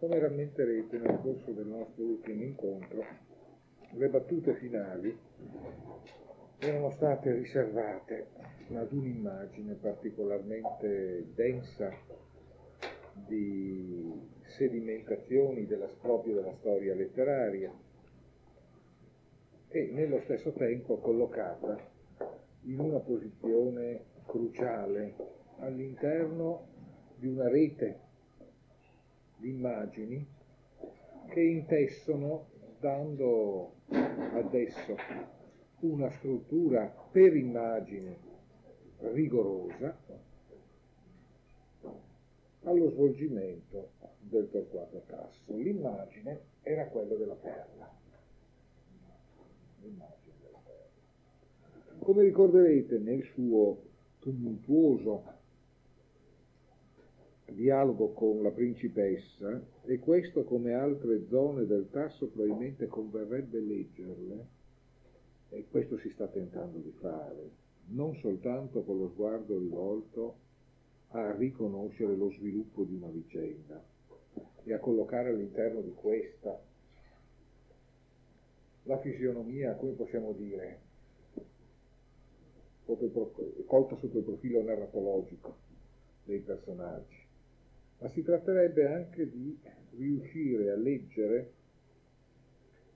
Come rammenterete nel corso del nostro ultimo incontro, le battute finali erano state riservate ad un'immagine particolarmente densa di sedimentazioni della, della storia letteraria e nello stesso tempo collocata in una posizione cruciale all'interno di una rete immagini che intessono, dando adesso una struttura per immagine rigorosa allo svolgimento del Torquato Tasso. L'immagine era quella della perla. L'immagine della perla. Come ricorderete nel suo tumultuoso dialogo con la principessa e questo come altre zone del tasso probabilmente converrebbe leggerle e questo si sta tentando di fare, non soltanto con lo sguardo rivolto a riconoscere lo sviluppo di una vicenda e a collocare all'interno di questa la fisionomia, come possiamo dire, colta sotto il profilo narratologico dei personaggi, ma si tratterebbe anche di riuscire a leggere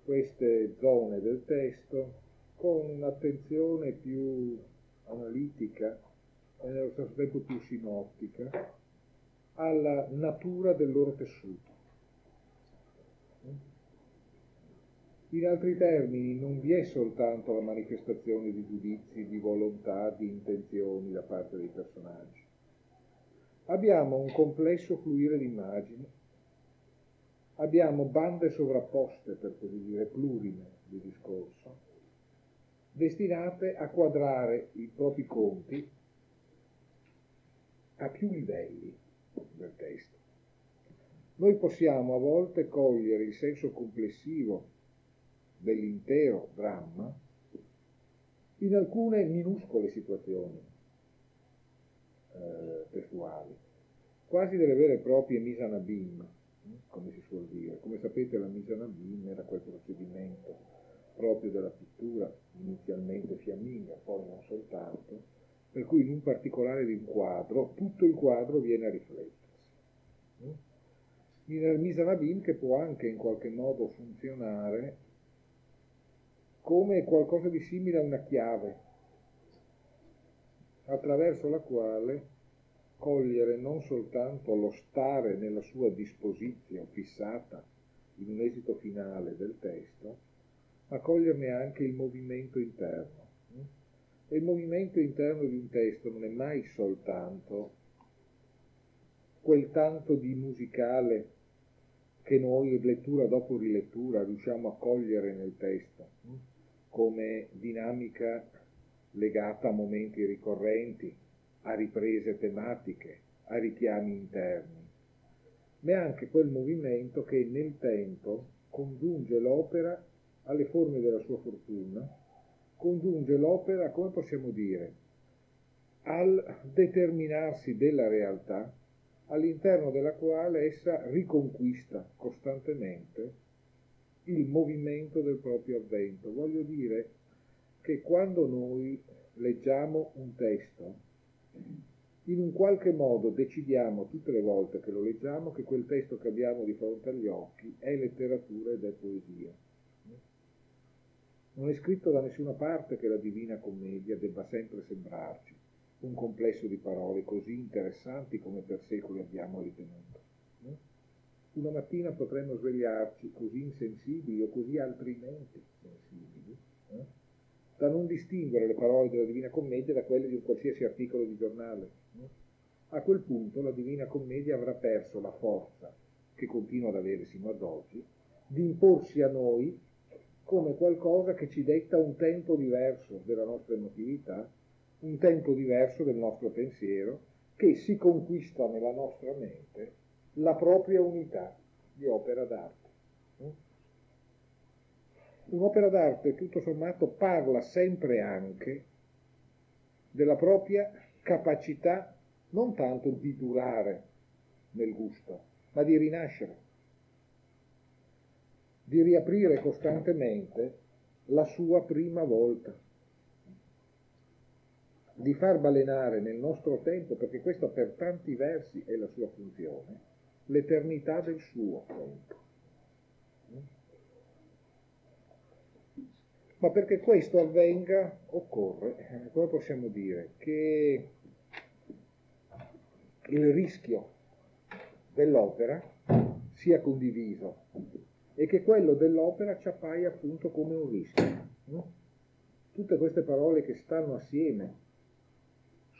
queste zone del testo con un'attenzione più analitica e nello stesso tempo più sinottica alla natura del loro tessuto. In altri termini, non vi è soltanto la manifestazione di giudizi, di volontà, di intenzioni da parte dei personaggi, Abbiamo un complesso fluire di immagini, abbiamo bande sovrapposte, per così dire, plurime di discorso, destinate a quadrare i propri conti a più livelli del testo. Noi possiamo a volte cogliere il senso complessivo dell'intero dramma in alcune minuscole situazioni eh, testuali, quasi delle vere e proprie mise en abîme, come si suol dire. Come sapete la abîme era quel procedimento proprio della pittura, inizialmente fiamminga, poi non soltanto, per cui in un particolare di un quadro tutto il quadro viene a riflettersi. En abîme che può anche in qualche modo funzionare come qualcosa di simile a una chiave attraverso la quale cogliere non soltanto lo stare nella sua disposizione fissata in un esito finale del testo, ma coglierne anche il movimento interno. E il movimento interno di un testo non è mai soltanto quel tanto di musicale che noi lettura dopo rilettura riusciamo a cogliere nel testo come dinamica legata a momenti ricorrenti, a riprese tematiche, a richiami interni, ma è anche quel movimento che nel tempo congiunge l'opera alle forme della sua fortuna, congiunge l'opera, come possiamo dire, al determinarsi della realtà all'interno della quale essa riconquista costantemente il movimento del proprio avvento. Voglio dire che quando noi leggiamo un testo, in un qualche modo decidiamo tutte le volte che lo leggiamo che quel testo che abbiamo di fronte agli occhi è letteratura ed è poesia. Non è scritto da nessuna parte che la Divina Commedia debba sempre sembrarci un complesso di parole così interessanti come per secoli abbiamo ritenuto. Una mattina potremmo svegliarci così insensibili o così altrimenti sensibili da non distinguere le parole della Divina Commedia da quelle di un qualsiasi articolo di giornale. A quel punto la Divina Commedia avrà perso la forza, che continua ad avere sino ad oggi, di imporsi a noi come qualcosa che ci detta un tempo diverso della nostra emotività, un tempo diverso del nostro pensiero, che si conquista nella nostra mente la propria unità di opera d'arte. Un'opera d'arte tutto sommato parla sempre anche della propria capacità non tanto di durare nel gusto, ma di rinascere. di riaprire costantemente la sua prima volta, di far balenare nel nostro tempo, perché questo per tanti versi è la sua funzione, l'eternità del suo tempo. Ma perché questo avvenga occorre, eh, come possiamo dire, che il rischio dell'opera sia condiviso e che quello dell'opera ci appaia appunto come un rischio. Tutte queste parole che stanno assieme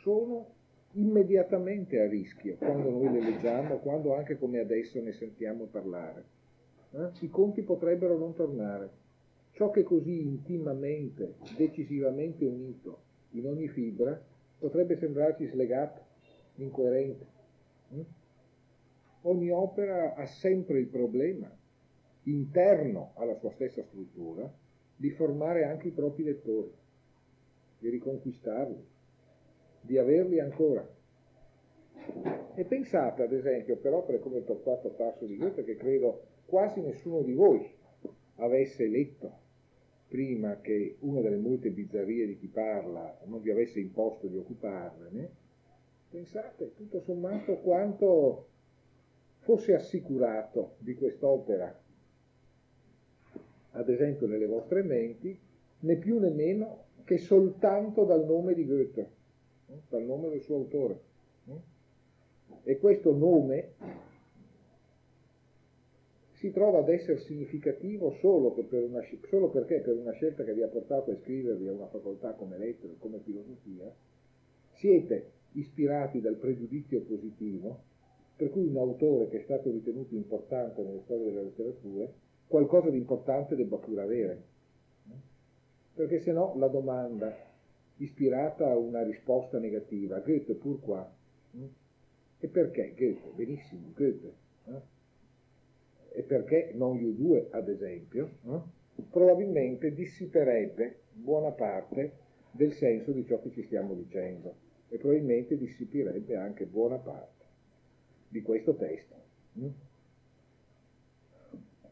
sono immediatamente a rischio quando noi le leggiamo, quando anche come adesso ne sentiamo parlare. Eh? I conti potrebbero non tornare. Ciò che così intimamente, decisivamente unito in ogni fibra, potrebbe sembrarci slegato, incoerente. Eh? Ogni opera ha sempre il problema interno alla sua stessa struttura, di formare anche i propri lettori, di riconquistarli, di averli ancora. E pensate ad esempio per opere come torquato tasso di Goethe che credo quasi nessuno di voi avesse letto prima che una delle molte bizzarrie di chi parla non vi avesse imposto di occuparvene, pensate tutto sommato quanto fosse assicurato di quest'opera ad esempio nelle vostre menti, né più né meno che soltanto dal nome di Goethe, dal nome del suo autore. E questo nome si trova ad essere significativo solo, per una, solo, perché per una scelta che vi ha portato a iscrivervi a una facoltà come lettere, come filosofia, siete ispirati dal pregiudizio positivo, per cui un autore che è stato ritenuto importante nella storia della letteratura qualcosa di importante debba pure avere. Perché se no la domanda ispirata a una risposta negativa, Goethe pur qua, e perché Goethe? Benissimo, Goethe. E perché non gli due, ad esempio, probabilmente dissiperebbe buona parte del senso di ciò che ci stiamo dicendo e probabilmente dissiperebbe anche buona parte di questo testo.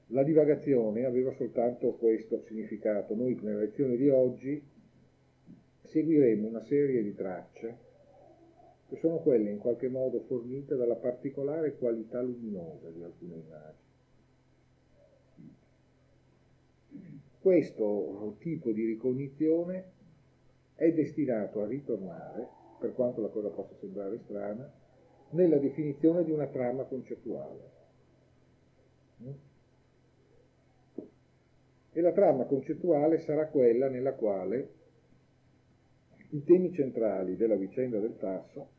La divagazione aveva soltanto questo significato. Noi nella lezione di oggi seguiremo una serie di tracce che sono quelle in qualche modo fornite dalla particolare qualità luminosa di alcune immagini. Questo tipo di ricognizione è destinato a ritornare, per quanto la cosa possa sembrare strana, nella definizione di una trama concettuale. e la trama concettuale sarà quella nella quale i temi centrali della vicenda del tasso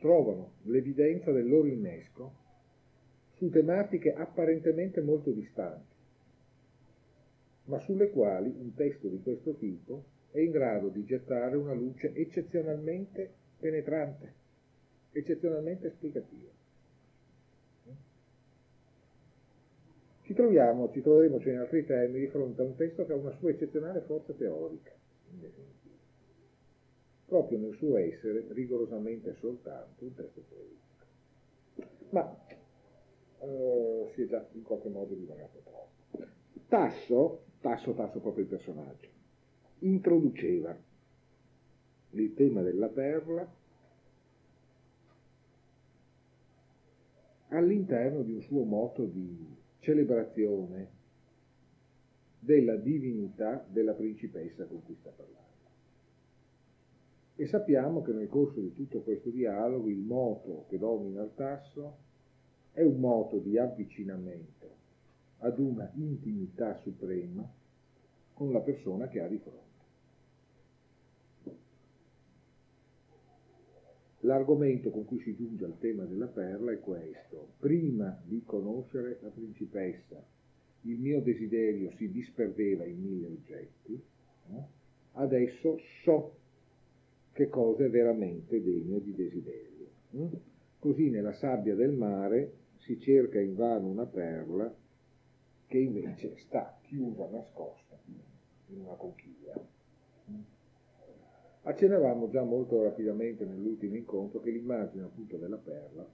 trovano l'evidenza del loro innesco su tematiche apparentemente molto distanti, ma sulle quali un testo di questo tipo è in grado di gettare una luce eccezionalmente penetrante, eccezionalmente esplicativa. Ci troviamo, ci troveremo cioè in altri termini, di fronte a un testo che ha una sua eccezionale forza teorica, in definitiva, proprio nel suo essere rigorosamente soltanto un testo teorico. Ma eh, si è già in qualche modo divagato troppo. Tasso, Tasso, Tasso proprio il personaggio, introduceva il tema della perla all'interno di un suo moto di celebrazione della divinità della principessa con cui sta parlando. E sappiamo che nel corso di tutto questo dialogo il moto che domina il tasso è un moto di avvicinamento ad una intimità suprema con la persona che ha di fronte. L'argomento con cui si giunge al tema della perla è questo. Prima di conoscere la principessa, il mio desiderio si disperdeva in mille oggetti, no? adesso so che cosa è veramente degno di desiderio. No? Così nella sabbia del mare si cerca invano una perla che invece sta chiusa, nascosta in una conchiglia. Accennavamo già molto rapidamente nell'ultimo incontro che l'immagine appunto della perla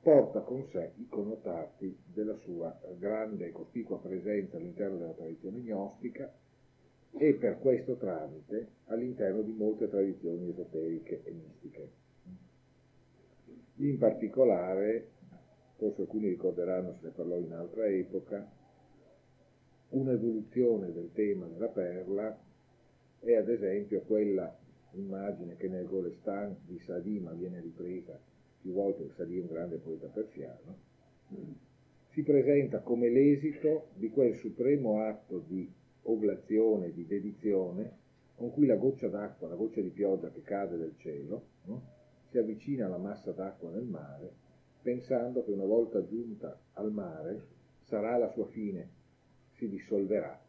porta con sé i connotati della sua grande e cospicua presenza all'interno della tradizione gnostica e per questo tramite all'interno di molte tradizioni esoteriche e mistiche. In particolare, forse alcuni ricorderanno, se ne parlò in altra epoca, un'evoluzione del tema della perla è ad esempio quella immagine che nel Golestan di Sadima viene ripresa più volte, il Sadi è un grande poeta persiano, si presenta come l'esito di quel supremo atto di oblazione, di dedizione, con cui la goccia d'acqua, la goccia di pioggia che cade dal cielo, no? si avvicina alla massa d'acqua nel mare, pensando che una volta giunta al mare sarà la sua fine, si dissolverà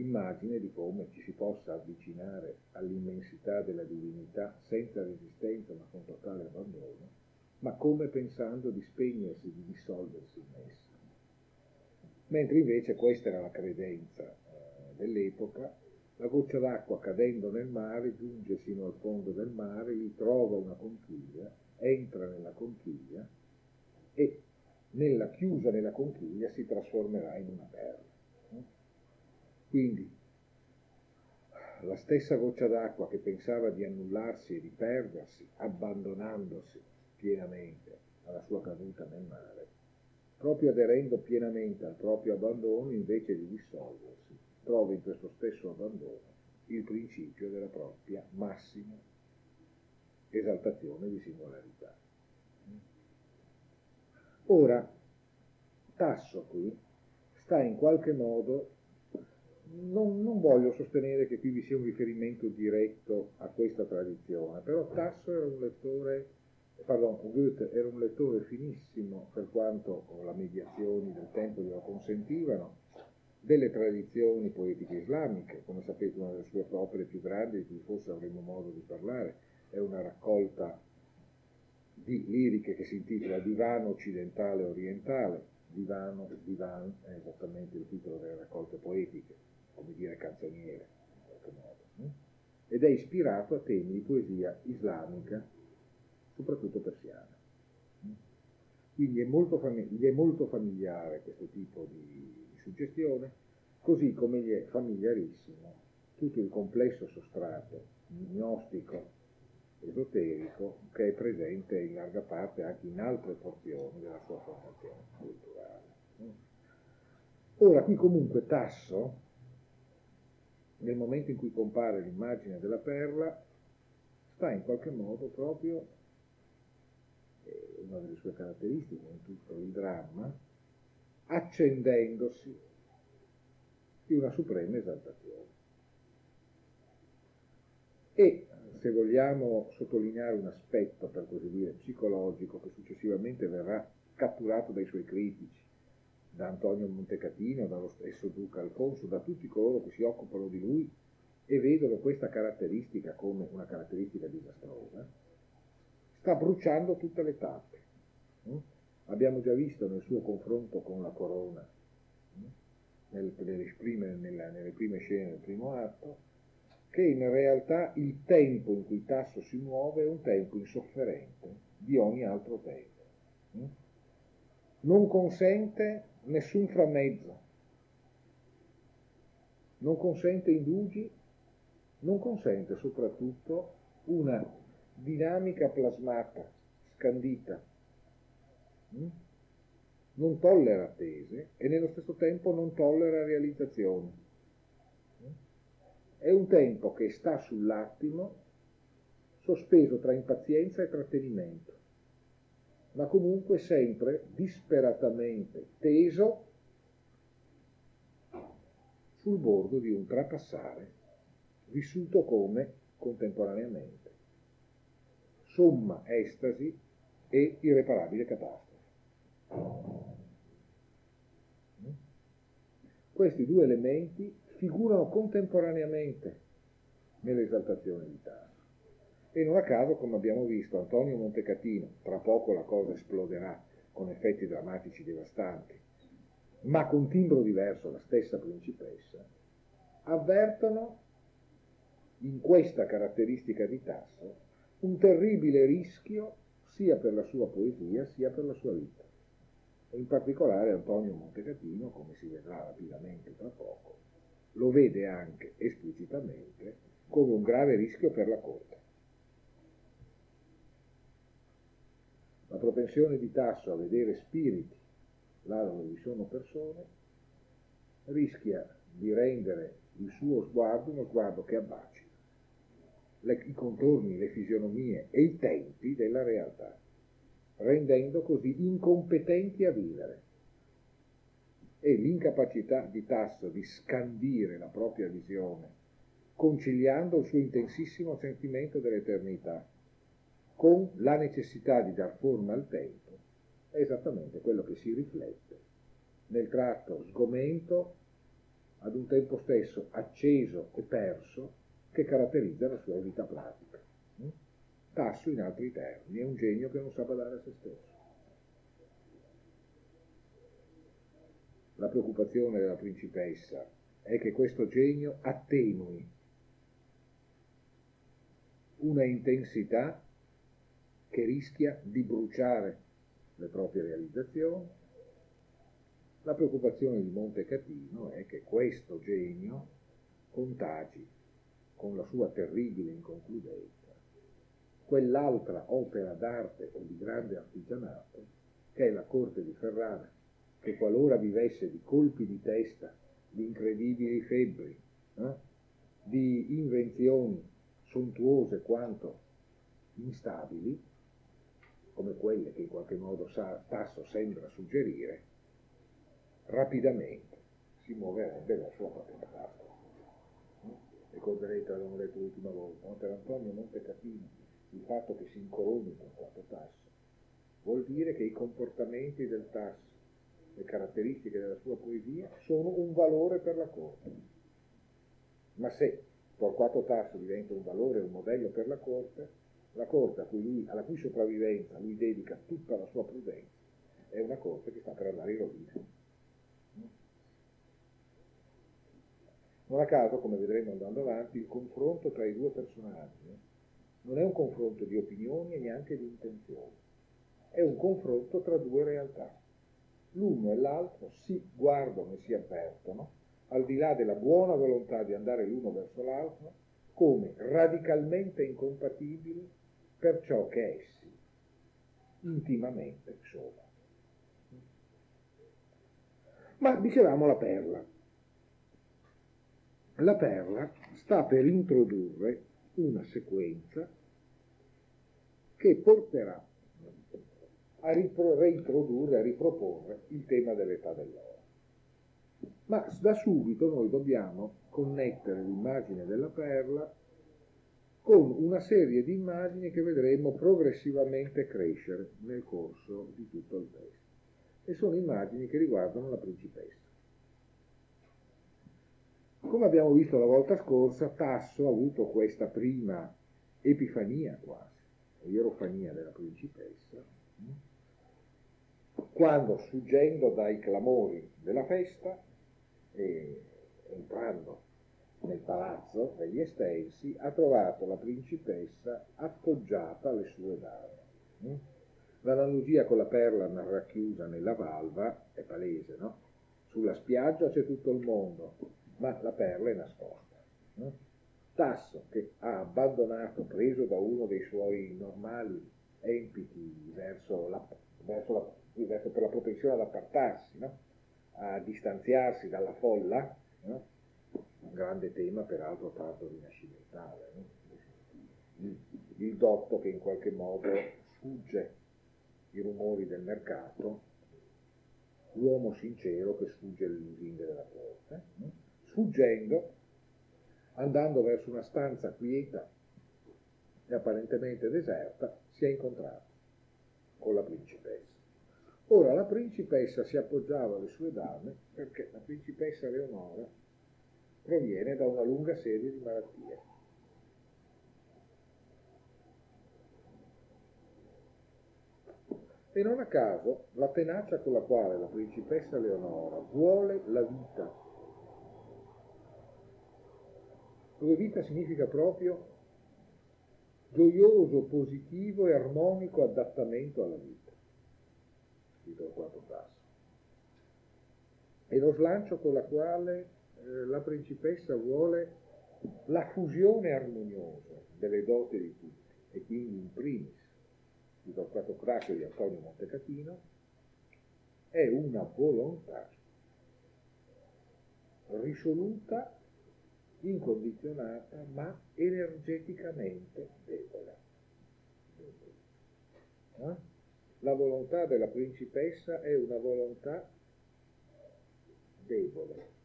immagine di come ci si possa avvicinare all'immensità della divinità senza resistenza ma con totale abbandono, ma come pensando di spegnersi, di dissolversi in essa. Mentre invece questa era la credenza eh, dell'epoca, la goccia d'acqua cadendo nel mare giunge sino al fondo del mare, gli trova una conchiglia, entra nella conchiglia e nella chiusa nella conchiglia si trasformerà in una perla. Quindi la stessa goccia d'acqua che pensava di annullarsi e di perdersi, abbandonandosi pienamente alla sua caduta nel mare, proprio aderendo pienamente al proprio abbandono, invece di dissolversi, trova in questo stesso abbandono il principio della propria massima esaltazione di singolarità. Ora, Tasso qui sta in qualche modo non, non, voglio sostenere che qui vi sia un riferimento diretto a questa tradizione, però Tasso era un lettore, pardon, Goethe era un lettore finissimo per quanto le mediazioni del tempo glielo consentivano, delle tradizioni poetiche islamiche, come sapete una delle sue opere più grandi, di cui forse avremo modo di parlare, è una raccolta di liriche che si intitola Divano occidentale orientale, Divano, Divan è esattamente il titolo delle raccolte poetiche, come dire canzoniere, in qualche modo, hm? ed è ispirato a temi di poesia islamica, soprattutto persiana. Hm? Quindi è molto, famig- gli è molto familiare questo tipo di suggestione, così come gli è familiarissimo tutto il complesso sostrato gnostico, esoterico, che è presente in larga parte anche in altre porzioni della sua formazione culturale. Ora, qui comunque Tasso nel momento in cui compare l'immagine della perla, sta in qualche modo proprio, eh, una delle sue caratteristiche in tutto il dramma, accendendosi di una suprema esaltazione. E se vogliamo sottolineare un aspetto, per così dire, psicologico, che successivamente verrà catturato dai suoi critici, da Antonio Montecatino, dallo stesso Duca Alfonso, da tutti coloro che si occupano di lui e vedono questa caratteristica come una caratteristica disastrosa, sta bruciando tutte le tappe. Mm? Abbiamo già visto nel suo confronto con la corona, mm? nel, nelle, nella, nelle prime scene del primo atto, che in realtà il tempo in cui Tasso si muove è un tempo insofferente di ogni altro tempo. Mm? Non consente nessun framezzo, non consente indugi, non consente soprattutto una dinamica plasmata, scandita, mm? non tollera attese e nello stesso tempo non tollera realizzazioni. È un tempo che sta sull'attimo, sospeso tra impazienza e trattenimento ma comunque sempre disperatamente teso sul bordo di un trapassare, vissuto come contemporaneamente somma estasi e irreparabile catastrofe. Questi due elementi figurano contemporaneamente nell'esaltazione di Tana. E non a caso, come abbiamo visto, Antonio Montecatino, tra poco la cosa esploderà con effetti drammatici devastanti, ma con timbro diverso la stessa principessa, avvertono in questa caratteristica di Tasso un terribile rischio sia per la sua poesia sia per la sua vita. E in particolare Antonio Montecatino, come si vedrà rapidamente tra poco, lo vede anche esplicitamente come un grave rischio per la corte. La propensione di Tasso a vedere spiriti là dove vi sono persone rischia di rendere il suo sguardo uno sguardo che abbaci le, i contorni, le fisionomie e i tempi della realtà, rendendo così incompetenti a vivere. E l'incapacità di Tasso di scandire la propria visione, conciliando il suo intensissimo sentimento dell'eternità con la necessità di dar forma al tempo, è esattamente quello che si riflette nel tratto sgomento, ad un tempo stesso acceso e perso, che caratterizza la sua vita pratica. Tasso, in altri termini, è un genio che non sa badare a se stesso. La preoccupazione della principessa è che questo genio attenui una intensità che rischia di bruciare le proprie realizzazioni. La preoccupazione di Montecatino è che questo genio contagi con la sua terribile inconcludenza quell'altra opera d'arte o di grande artigianato che è la corte di Ferrara, che qualora vivesse di colpi di testa, di incredibili febbri, eh, di invenzioni sontuose quanto instabili, come quelle che in qualche modo Tasso sembra suggerire, rapidamente si muoverebbe verso la propria catastro. Ricorderete, l'abbiamo detto l'ultima volta, per Antonio Montecatino il fatto che si incoroni con quattro tasso vuol dire che i comportamenti del tasso, le caratteristiche della sua poesia sono un valore per la corte. Ma se Torquato Tasso diventa un valore, un modello per la corte, la corte cui lui, alla cui sopravvivenza lui dedica tutta la sua prudenza è una corte che sta per andare in rovina. Non a caso, come vedremo andando avanti, il confronto tra i due personaggi non è un confronto di opinioni e neanche di intenzioni, è un confronto tra due realtà. L'uno e l'altro si guardano e si avvertono, al di là della buona volontà di andare l'uno verso l'altro, come radicalmente incompatibili per ciò che essi intimamente sono. Ma dicevamo la perla. La perla sta per introdurre una sequenza che porterà a reintrodurre, a riproporre il tema dell'età dell'oro. Ma da subito noi dobbiamo connettere l'immagine della perla con una serie di immagini che vedremo progressivamente crescere nel corso di tutto il testo. E sono immagini che riguardano la principessa. Come abbiamo visto la volta scorsa, Tasso ha avuto questa prima epifania quasi, ierofania della principessa, quando sfuggendo dai clamori della festa e entrando nel palazzo degli Estensi, ha trovato la principessa appoggiata alle sue dame. Mm? L'analogia con la perla racchiusa nella valva è palese, no? Sulla spiaggia c'è tutto il mondo, ma la perla è nascosta. No? Tasso, che ha abbandonato, preso da uno dei suoi normali empiti verso la, verso la, per la propensione ad appartarsi, no? a distanziarsi dalla folla, no? un grande tema peraltro tardo rinascimentale, no? il, il dotto che in qualche modo sfugge i rumori del mercato, l'uomo sincero che sfugge le lusinghe della corte, sfuggendo, andando verso una stanza quieta e apparentemente deserta, si è incontrato con la principessa. Ora la principessa si appoggiava alle sue dame perché la principessa Leonora proviene da una lunga serie di malattie. E non a caso la tenacia con la quale la principessa Leonora vuole la vita, dove vita significa proprio gioioso, positivo e armonico adattamento alla vita. Scritto al quarto passo. E lo slancio con la quale eh, la principessa vuole la fusione armoniosa delle doti di tutti, e quindi in primis il dottorato Cracco di Antonio Montecatino, è una volontà risoluta, incondizionata, ma energeticamente debole. Eh? La volontà della principessa è una volontà debole.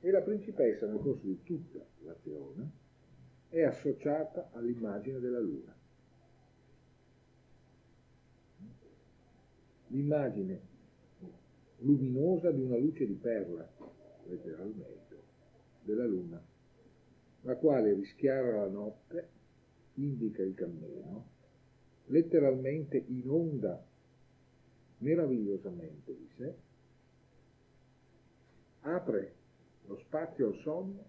E la principessa nel corso di tutta l'azione è associata all'immagine della luna. L'immagine luminosa di una luce di perla, letteralmente, della luna, la quale rischiara la notte, indica il cammino, letteralmente inonda meravigliosamente di sé, apre lo spazio al sonno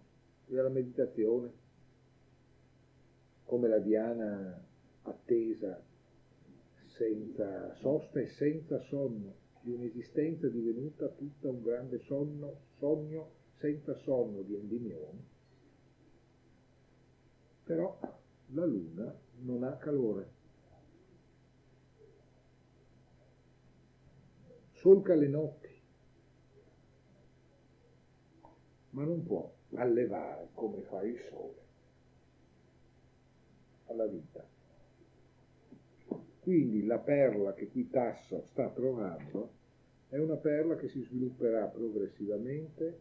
e alla meditazione, come la Diana attesa senza sosta e senza sonno, di un'esistenza divenuta tutta un grande sonno, sogno senza sonno di Endimione. Però la luna non ha calore. Solca le notti ma non può allevare come fa il sole alla vita. Quindi la perla che qui Tasso sta trovando è una perla che si svilupperà progressivamente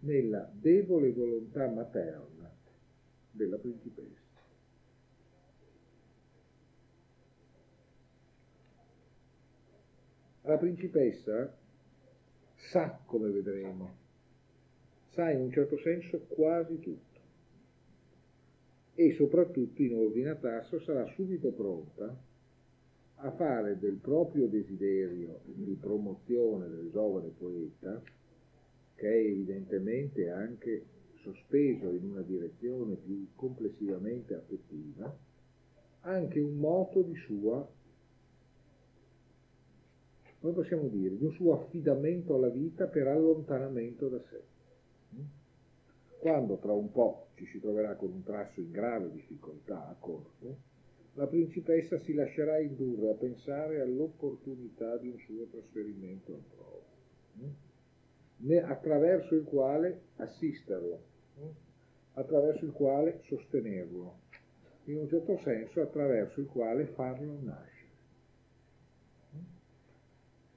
nella debole volontà materna della principessa. La principessa sa, come vedremo, sa in un certo senso quasi tutto. E soprattutto in ordine a tasso sarà subito pronta a fare del proprio desiderio di promozione del giovane poeta, che è evidentemente anche sospeso in una direzione più complessivamente affettiva, anche un moto di sua, come possiamo dire, di un suo affidamento alla vita per allontanamento da sé. Quando tra un po' ci si troverà con un trasso in grave difficoltà a corte, la principessa si lascerà indurre a pensare all'opportunità di un suo trasferimento altrove, hm? attraverso il quale assisterlo, hm? attraverso il quale sostenerlo, in un certo senso attraverso il quale farlo nascere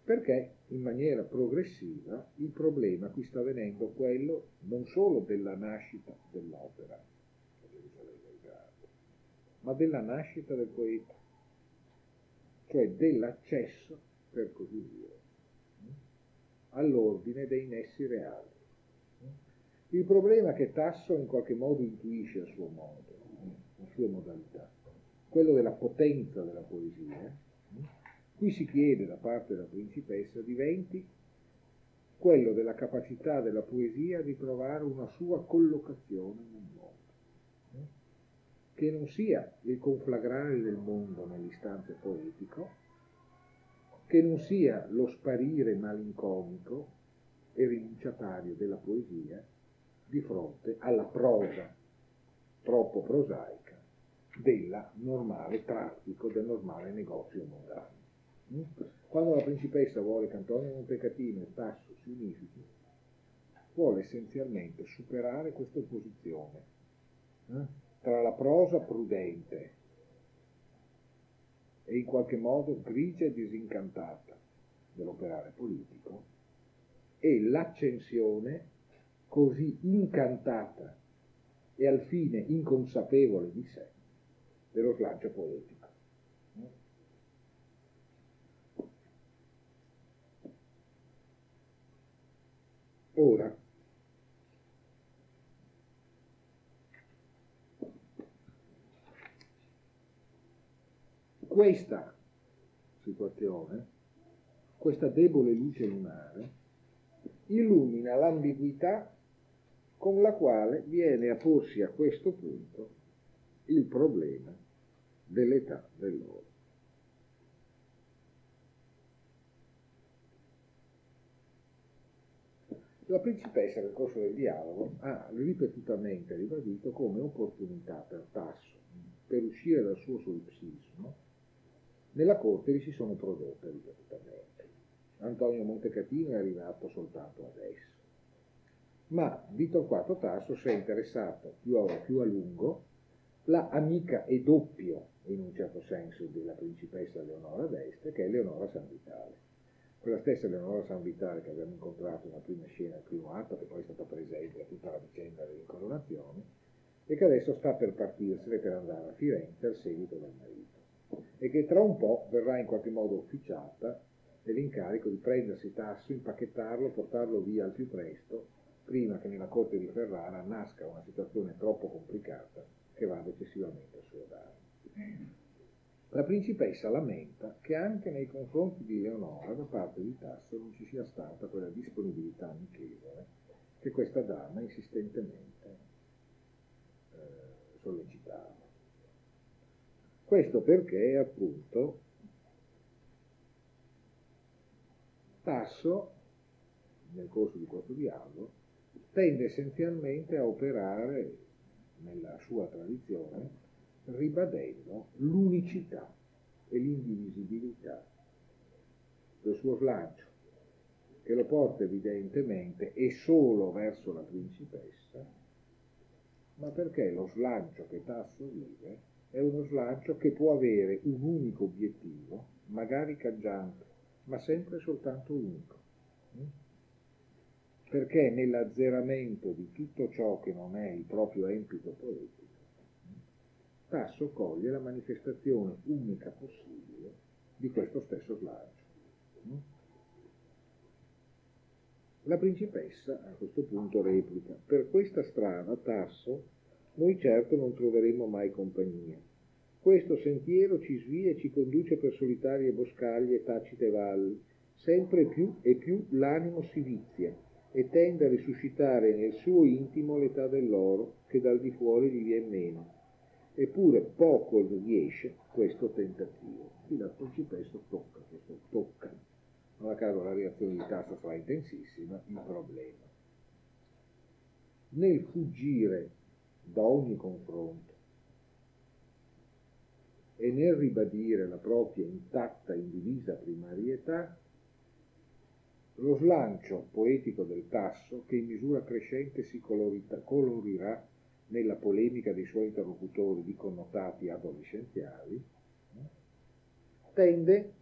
perché in maniera progressiva il problema qui sta venendo quello non solo della nascita dell'opera, ma della nascita del poeta, cioè dell'accesso, per così dire, all'ordine dei nessi reali. Il problema che Tasso in qualche modo intuisce a suo modo, a sua modalità, quello della potenza della poesia, Qui si chiede da parte della principessa diventi quello della capacità della poesia di trovare una sua collocazione nel mondo, che non sia il conflagrare del mondo nell'istante poetico, che non sia lo sparire malinconico e rinunciatario della poesia di fronte alla prosa troppo prosaica del normale traffico, del normale negozio mondano. Quando la principessa vuole che Antonio Montecatino e Tasso si unifichi, vuole essenzialmente superare questa opposizione eh? tra la prosa prudente e in qualche modo grigia e disincantata dell'operare politico e l'accensione così incantata e al fine inconsapevole di sé dello slancio poetico. Ora, questa situazione, questa debole luce lunare, illumina l'ambiguità con la quale viene a porsi a questo punto il problema dell'età dell'oro. La principessa nel corso del dialogo ha ripetutamente ribadito come opportunità per Tasso per uscire dal suo solipsismo, nella corte vi si sono prodotte ripetutamente. Antonio Montecatino è arrivato soltanto adesso. Ma Vittor IV Tasso si è interessato più a, più a lungo, la amica e doppio, in un certo senso, della principessa Leonora d'Este, che è Leonora San Vitale quella stessa Leonora San Vitale che abbiamo incontrato nella prima scena del primo atto, che poi è stata presente a tutta la vicenda dell'incoronazione, e che adesso sta per partirsene per andare a Firenze al seguito del marito, e che tra un po' verrà in qualche modo ufficiata dell'incarico di prendersi Tasso, impacchettarlo, portarlo via al più presto, prima che nella corte di Ferrara nasca una situazione troppo complicata che vada eccessivamente a suo danno. La principessa lamenta che anche nei confronti di Leonora da parte di Tasso non ci sia stata quella disponibilità amichevole che questa dama insistentemente eh, sollecitava. Questo perché appunto Tasso, nel corso di questo dialogo, tende essenzialmente a operare nella sua tradizione ribadendo l'unicità e l'indivisibilità del suo slancio, che lo porta evidentemente e solo verso la principessa, ma perché lo slancio che Tasso vive è uno slancio che può avere un unico obiettivo, magari cangiante, ma sempre soltanto unico. Perché nell'azzeramento di tutto ciò che non è il proprio empito poetico, Tasso coglie la manifestazione unica possibile di questo stesso slancio. La principessa a questo punto replica, per questa strada, Tasso, noi certo non troveremo mai compagnia. Questo sentiero ci svia e ci conduce per solitarie boscaglie e tacite valli, sempre più e più l'animo si vizia e tende a risuscitare nel suo intimo l'età dell'oro che dal di fuori gli viene meno eppure poco riesce questo tentativo. Qui la principessa tocca, questo tocca. Non a caso la reazione di Tasso sarà intensissima, il problema. Nel fuggire da ogni confronto e nel ribadire la propria intatta e indivisa primarietà, lo slancio poetico del Tasso, che in misura crescente si colorirà nella polemica dei suoi interlocutori di connotati adolescenziali, tende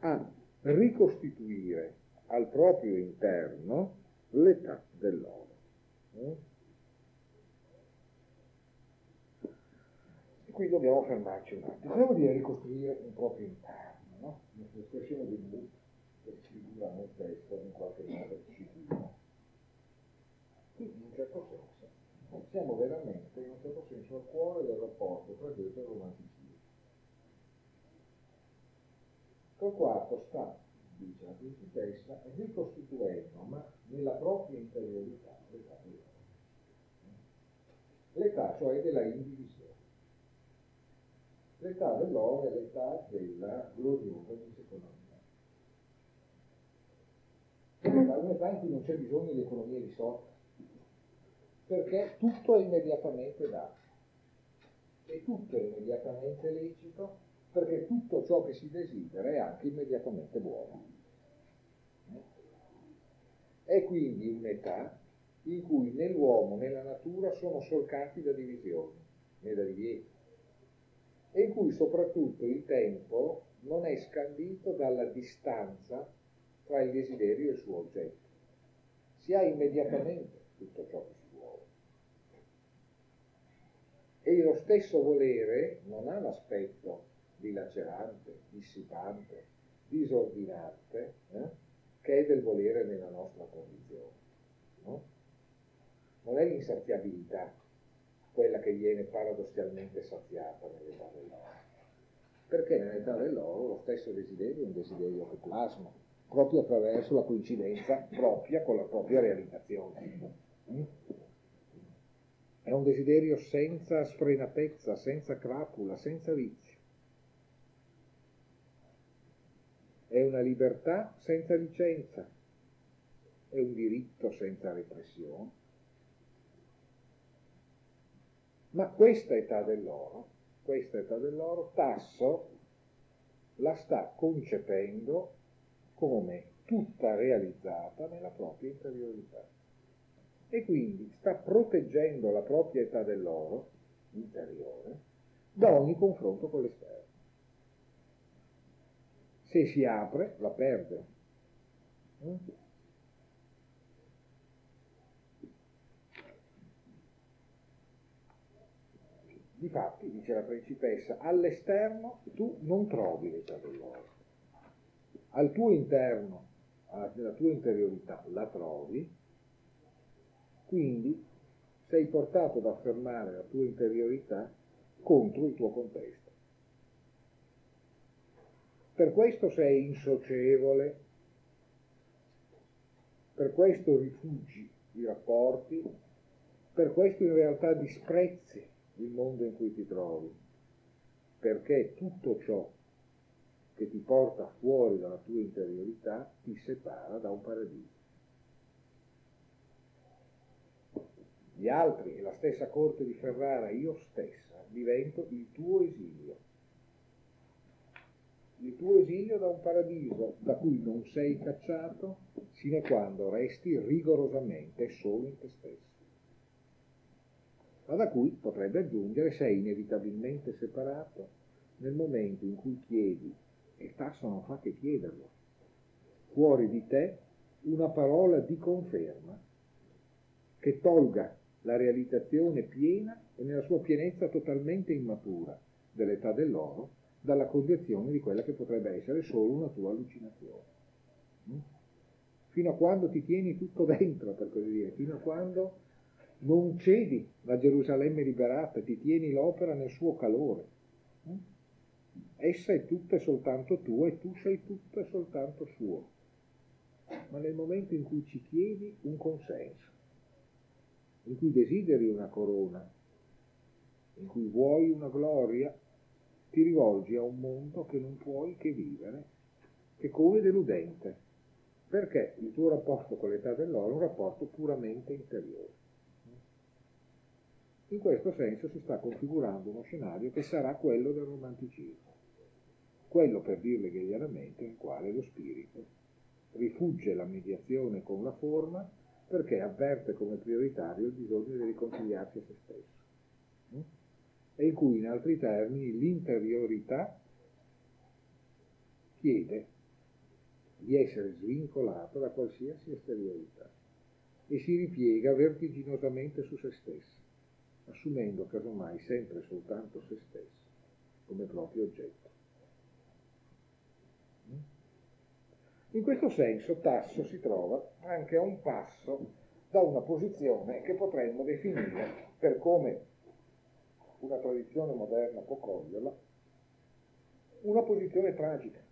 a ricostituire al proprio interno l'età dell'oro. E qui dobbiamo fermarci un attimo. Cosa vuol dire ricostruire un proprio interno? No? L'espressione di Buch che figura nel testo in qualche modo ci. Quindi in un certo senso siamo veramente in un certo senso al cuore del rapporto tra Goethe e il romanticismo. Torquato sta, dice la principessa, ricostituendo, ma nella propria interiorità, l'età dell'uomo. L'età cioè della indivisione. L'età dell'oro è l'età della gloriosa diseconomia. Un'età in cui non c'è bisogno di economia di sorta perché tutto è immediatamente dato e tutto è immediatamente lecito perché tutto ciò che si desidera è anche immediatamente buono. È quindi un'età in cui né l'uomo né la natura sono solcati da divisioni né da divieti e in cui soprattutto il tempo non è scandito dalla distanza tra il desiderio e il suo oggetto. Si ha immediatamente tutto ciò che si e lo stesso volere non ha l'aspetto dilacerante, dissipante, disordinante, eh, che è del volere nella nostra condizione. No? Non è l'insaziabilità quella che viene paradossalmente saziata nell'età dell'oro. Perché nell'età dell'oro lo stesso desiderio è un desiderio che plasma, proprio attraverso la coincidenza propria con la propria realizzazione. Mm? È un desiderio senza sfrenatezza, senza crapula, senza vizio. È una libertà senza licenza. È un diritto senza repressione. Ma questa età dell'oro, questa età dell'oro, Tasso la sta concependo come tutta realizzata nella propria interiorità. E quindi sta proteggendo la propria età dell'oro interiore da ogni confronto con l'esterno. Se si apre, la perde. Difatti, dice la principessa, all'esterno tu non trovi l'età dell'oro. Al tuo interno, nella tua interiorità, la trovi, quindi sei portato ad affermare la tua interiorità contro il tuo contesto. Per questo sei insocievole, per questo rifugi i rapporti, per questo in realtà disprezzi il mondo in cui ti trovi, perché tutto ciò che ti porta fuori dalla tua interiorità ti separa da un paradiso. Gli altri e la stessa corte di Ferrara, io stessa, divento il tuo esilio. Il tuo esilio da un paradiso da cui non sei cacciato sino a quando resti rigorosamente solo in te stesso ma da cui potrebbe aggiungere sei inevitabilmente separato nel momento in cui chiedi, e Tasso non fa che chiederlo, fuori di te una parola di conferma che tolga la realizzazione piena e nella sua pienezza totalmente immatura dell'età dell'oro dalla condizione di quella che potrebbe essere solo una tua allucinazione. Mm? Fino a quando ti tieni tutto dentro, per così dire, fino a quando non cedi la Gerusalemme liberata, ti tieni l'opera nel suo calore. Mm? Essa è tutta e soltanto tua e tu sei tutto e soltanto suo. Ma nel momento in cui ci chiedi un consenso, in cui desideri una corona, in cui vuoi una gloria, ti rivolgi a un mondo che non puoi che vivere, che come deludente, perché il tuo rapporto con l'età dell'oro è un rapporto puramente interiore. In questo senso si sta configurando uno scenario che sarà quello del romanticismo, quello per dirle chiaramente nel quale lo spirito rifugge la mediazione con la forma perché avverte come prioritario il bisogno di riconciliarsi a se stesso e in cui in altri termini l'interiorità chiede di essere svincolato da qualsiasi esteriorità e si ripiega vertiginosamente su se stesso assumendo casomai sempre soltanto se stesso come proprio oggetto. In questo senso Tasso si trova anche a un passo da una posizione che potremmo definire, per come una tradizione moderna può coglierla, una posizione tragica.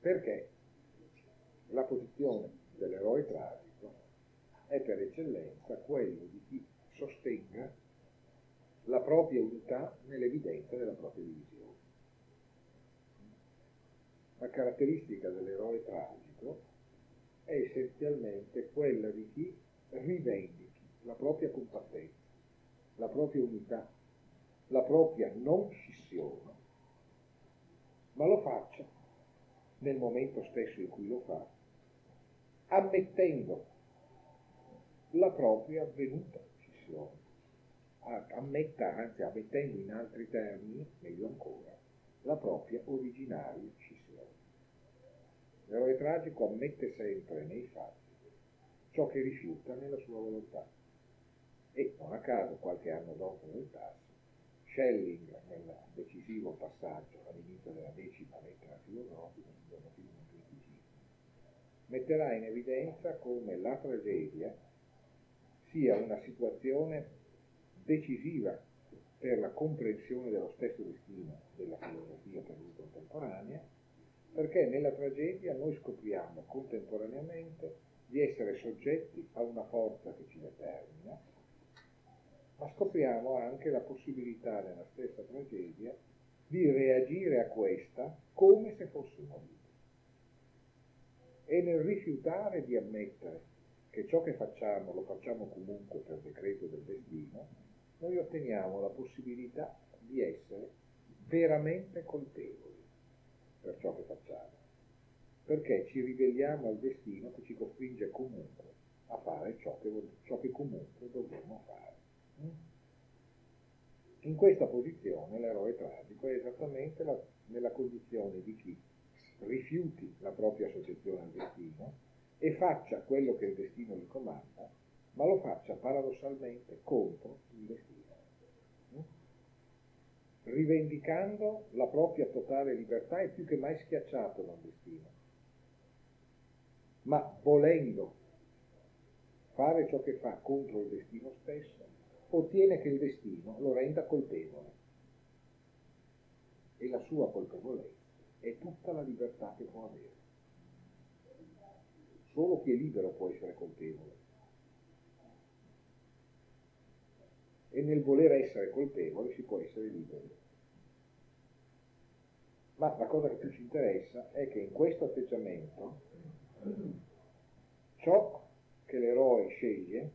Perché la posizione dell'eroe tragico è per eccellenza quello di chi sostenga la propria unità nell'evidenza della propria divisione. La caratteristica dell'eroe tragico è essenzialmente quella di chi rivendichi la propria compattezza, la propria unità, la propria non scissione, ma lo faccia nel momento stesso in cui lo fa, ammettendo la propria avvenuta scissione. Ammetta, anzi ammettendo in altri termini, meglio ancora, la propria originaria scissione. L'eroe tragico ammette sempre nei fatti ciò che rifiuta nella sua volontà. E non a caso, qualche anno dopo nel tasso, Schelling, nel decisivo passaggio all'inizio della decima lettera filosofica, metterà in evidenza come la tragedia sia una situazione decisiva per la comprensione dello stesso destino della filosofia per lui contemporanea, perché nella tragedia noi scopriamo contemporaneamente di essere soggetti a una forza che ci determina, ma scopriamo anche la possibilità nella stessa tragedia di reagire a questa come se fossimo vivi. E nel rifiutare di ammettere che ciò che facciamo lo facciamo comunque per decreto del destino, noi otteniamo la possibilità di essere veramente colpevoli per ciò che facciamo, perché ci ribelliamo al destino che ci costringe comunque a fare ciò che, ciò che comunque dobbiamo fare. In questa posizione l'eroe tragico è esattamente la, nella condizione di chi rifiuti la propria associazione al destino e faccia quello che il destino gli comanda, ma lo faccia paradossalmente contro il destino rivendicando la propria totale libertà e più che mai schiacciato dal destino, ma volendo fare ciò che fa contro il destino stesso, ottiene che il destino lo renda colpevole. E la sua colpevolezza è tutta la libertà che può avere. Solo chi è libero può essere colpevole. E nel voler essere colpevole si può essere liberi. Ma la cosa che più ci interessa è che in questo atteggiamento ciò che l'eroe sceglie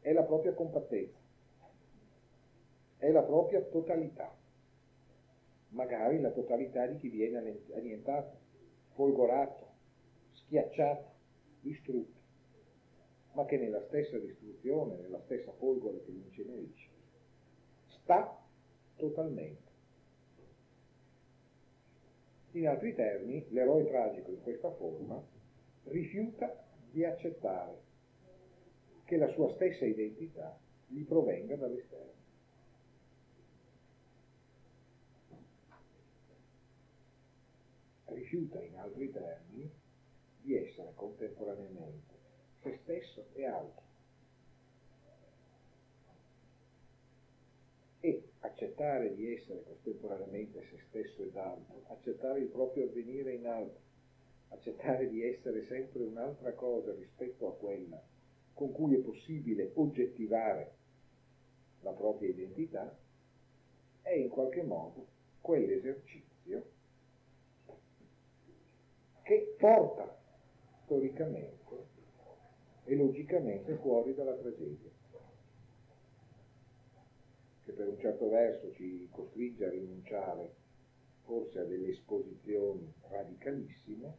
è la propria compattezza, è la propria totalità, magari la totalità di chi viene annientato, folgorato, schiacciato, distrutto, ma che nella stessa distruzione, nella stessa folgore che lo incenerisce, sta totalmente. In altri termini, l'eroe tragico in questa forma rifiuta di accettare che la sua stessa identità gli provenga dall'esterno. Rifiuta in altri termini di essere contemporaneamente se stesso e altro. E accettare di essere contemporaneamente se stesso ed altro, accettare il proprio avvenire in altro, accettare di essere sempre un'altra cosa rispetto a quella con cui è possibile oggettivare la propria identità, è in qualche modo quell'esercizio che porta storicamente e logicamente fuori dalla tragedia, che per un certo verso ci costringe a rinunciare forse a delle esposizioni radicalissime,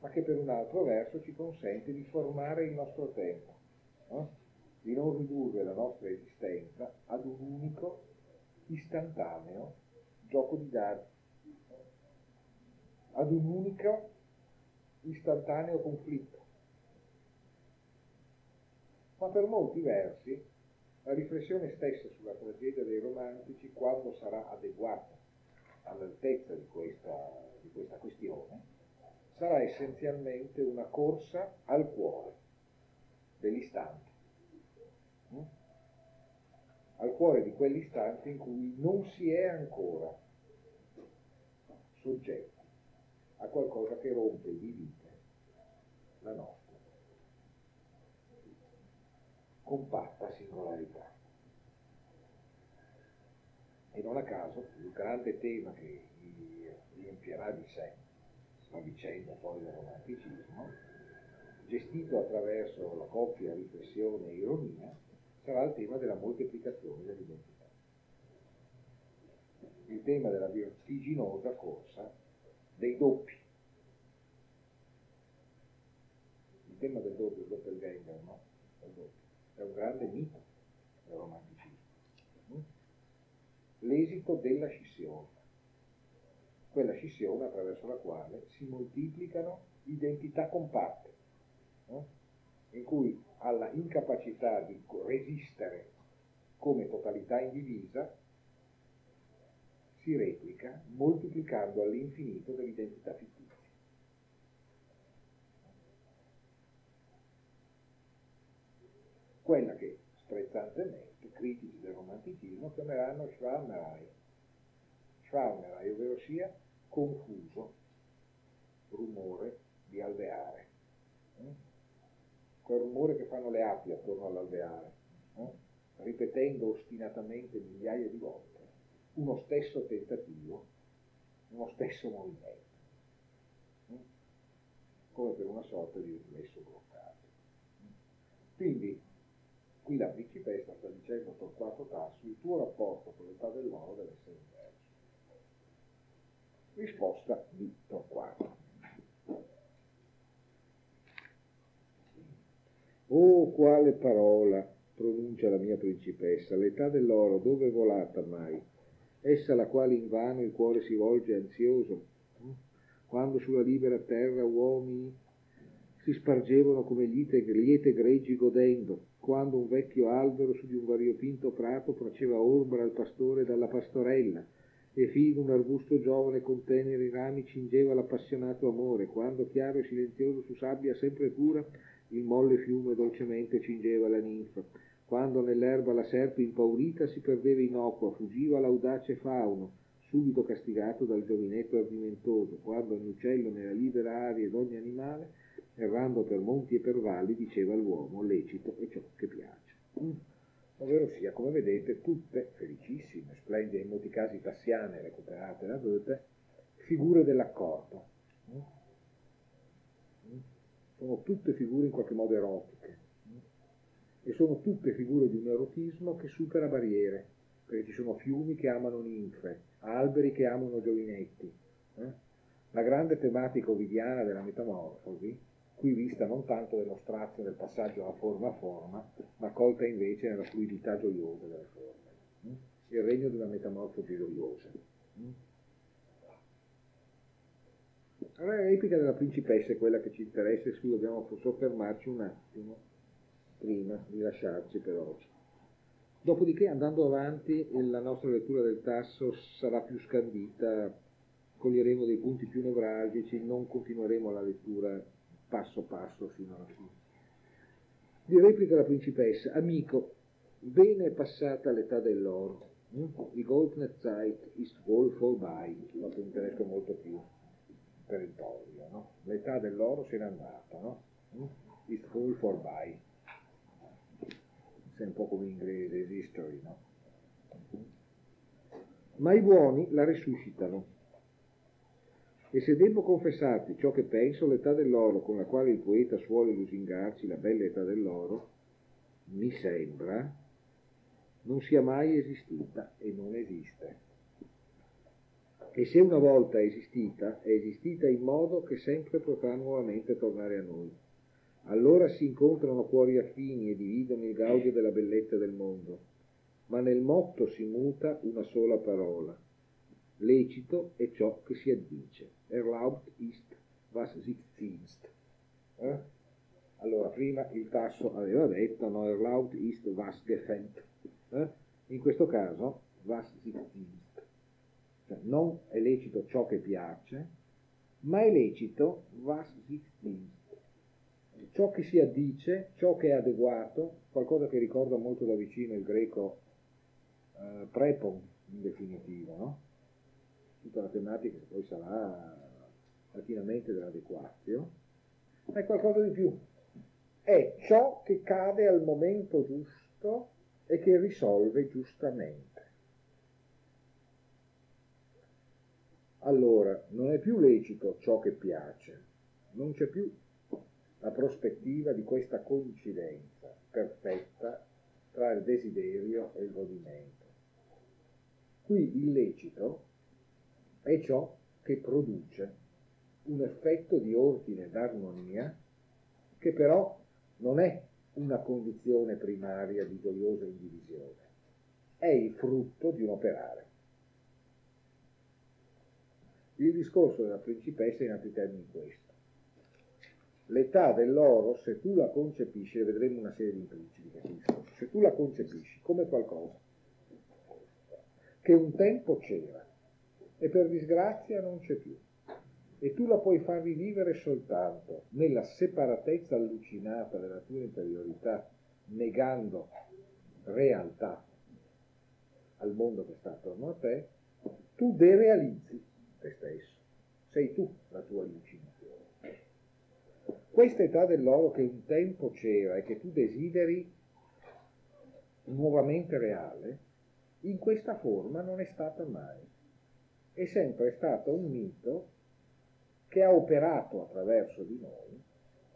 ma che per un altro verso ci consente di formare il nostro tempo no? di non ridurre la nostra esistenza ad un unico, istantaneo gioco di dati, ad un unico, istantaneo conflitto. Ma per molti versi la riflessione stessa sulla tragedia dei romantici, quando sarà adeguata all'altezza di questa, di questa questione, sarà essenzialmente una corsa al cuore dell'istante, mm? al cuore di quell'istante in cui non si è ancora soggetti a qualcosa che rompe e divide la nostra compatta singolarità. E non a caso il grande tema che riempirà di sé la vicenda poi del romanticismo gestito attraverso la coppia riflessione e ironia, sarà il tema della moltiplicazione dell'identità. Il tema della vertiginosa corsa dei doppi. Il tema del doppio, il doppelganger, no? È un grande mito del romanticismo. L'esito della scissione, quella scissione attraverso la quale si moltiplicano identità compatte no? in cui alla incapacità di resistere come totalità indivisa si replica moltiplicando all'infinito dell'identità fittizia. Quella che sprezzantemente critici del romanticismo chiameranno Schwalmerei, Schwalmerei, ovvero sia confuso rumore di alveare quel rumore che fanno le api attorno all'alveare, eh? ripetendo ostinatamente migliaia di volte uno stesso tentativo, uno stesso movimento, eh? come per una sorta di riflesso bloccato. Quindi qui la principessa sta dicendo al quarto tasso, il tuo rapporto con l'età dell'oro deve essere diverso. Risposta di Torquato. Oh, quale parola pronuncia la mia principessa, l'età dell'oro, dove è volata mai? Essa la quale invano il cuore si volge ansioso, quando sulla libera terra uomini si spargevano come liete, liete greggi godendo, quando un vecchio albero su di un variopinto prato faceva ombra al pastore dalla pastorella, e fino un arbusto giovane con teneri rami cingeva l'appassionato amore, quando chiaro e silenzioso su sabbia sempre pura il molle fiume dolcemente cingeva la ninfa. Quando nell'erba la serpe impaurita si perdeva innocua, fuggiva l'audace fauno, subito castigato dal giovinetto ardimentoso, quando ogni uccello nella libera aria ed ogni animale, errando per monti e per valli, diceva all'uomo lecito e ciò che piace. Mm. Ovvero sia, come vedete, tutte felicissime, splendide, in molti casi tassiane, recuperate da Goethe, figure dell'accordo. Mm sono tutte figure in qualche modo erotiche e sono tutte figure di un erotismo che supera barriere, perché ci sono fiumi che amano ninfe, alberi che amano giovinetti. Eh? La grande tematica ovidiana della metamorfosi, qui vista non tanto dello strazio del passaggio da forma a forma, ma colta invece nella fluidità gioiosa delle forme. Eh? Il regno di una metamorfosi gioiosa. Eh? Allora, l'epica della principessa è quella che ci interessa e su cui dobbiamo soffermarci un attimo prima di lasciarci per oggi. Dopodiché, andando avanti, la nostra lettura del tasso sarà più scandita, coglieremo dei punti più nevralgici, non continueremo la lettura passo passo fino alla fine. Di replica la principessa, amico, bene è passata l'età dell'oro, die goldene Zeit ist wohl vorbei, fatto in tedesco molto più territorio, no? l'età dell'oro se n'è andata, no? It's all for buy. È un po' come in inglese, is history, no? Ma i buoni la risuscitano. E se devo confessarti ciò che penso, l'età dell'oro con la quale il poeta suole lusingarci, la bella età dell'oro, mi sembra, non sia mai esistita e non esiste e se una volta è esistita, è esistita in modo che sempre potrà nuovamente tornare a noi. Allora si incontrano cuori affini e dividono il gaudio della bellezza del mondo, ma nel motto si muta una sola parola. Lecito è ciò che si addice. Erlaubt ist, was sich ziemst. Eh? Allora, prima il tasso aveva detto, no, erlaubt ist, was gefällt. Eh? In questo caso, was sich ziemst. Cioè, non è lecito ciò che piace, ma è lecito was sich dient. Ciò che si addice, ciò che è adeguato, qualcosa che ricorda molto da vicino il greco eh, prepon in definitivo, no? Tutta la tematica che poi sarà latinamente dell'adequatio, ma è qualcosa di più. È ciò che cade al momento giusto e che risolve giustamente. allora non è più lecito ciò che piace, non c'è più la prospettiva di questa coincidenza perfetta tra il desiderio e il godimento. Qui il lecito è ciò che produce un effetto di ordine ed armonia che però non è una condizione primaria di gioiosa indivisione, è il frutto di un operare. Il discorso della principessa è in altri termini questo. L'età dell'oro, se tu la concepisci, vedremo una serie di discorso, se tu la concepisci come qualcosa che un tempo c'era e per disgrazia non c'è più, e tu la puoi far rivivere soltanto nella separatezza allucinata della tua interiorità, negando realtà al mondo che sta attorno a te, tu derealizzi te stesso, sei tu la tua allucinazione. questa età dell'oro che un tempo c'era e che tu desideri nuovamente reale, in questa forma non è stata mai. È sempre stato un mito che ha operato attraverso di noi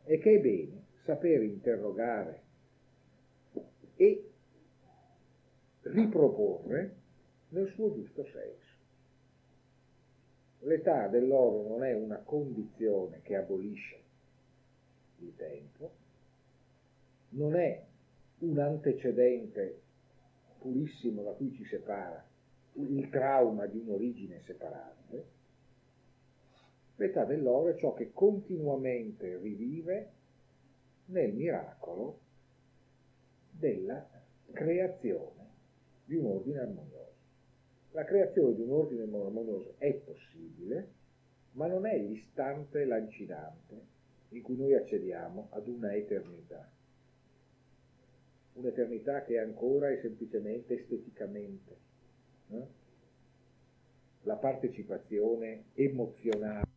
e che è bene sapere interrogare e riproporre nel suo giusto senso. L'età dell'oro non è una condizione che abolisce il tempo, non è un antecedente purissimo da cui ci separa il trauma di un'origine separante. L'età dell'oro è ciò che continuamente rivive nel miracolo della creazione di un ordine armonioso. La creazione di un ordine armonioso è possibile, ma non è l'istante lancinante in cui noi accediamo ad una eternità. Un'eternità che ancora è semplicemente esteticamente. La partecipazione emozionale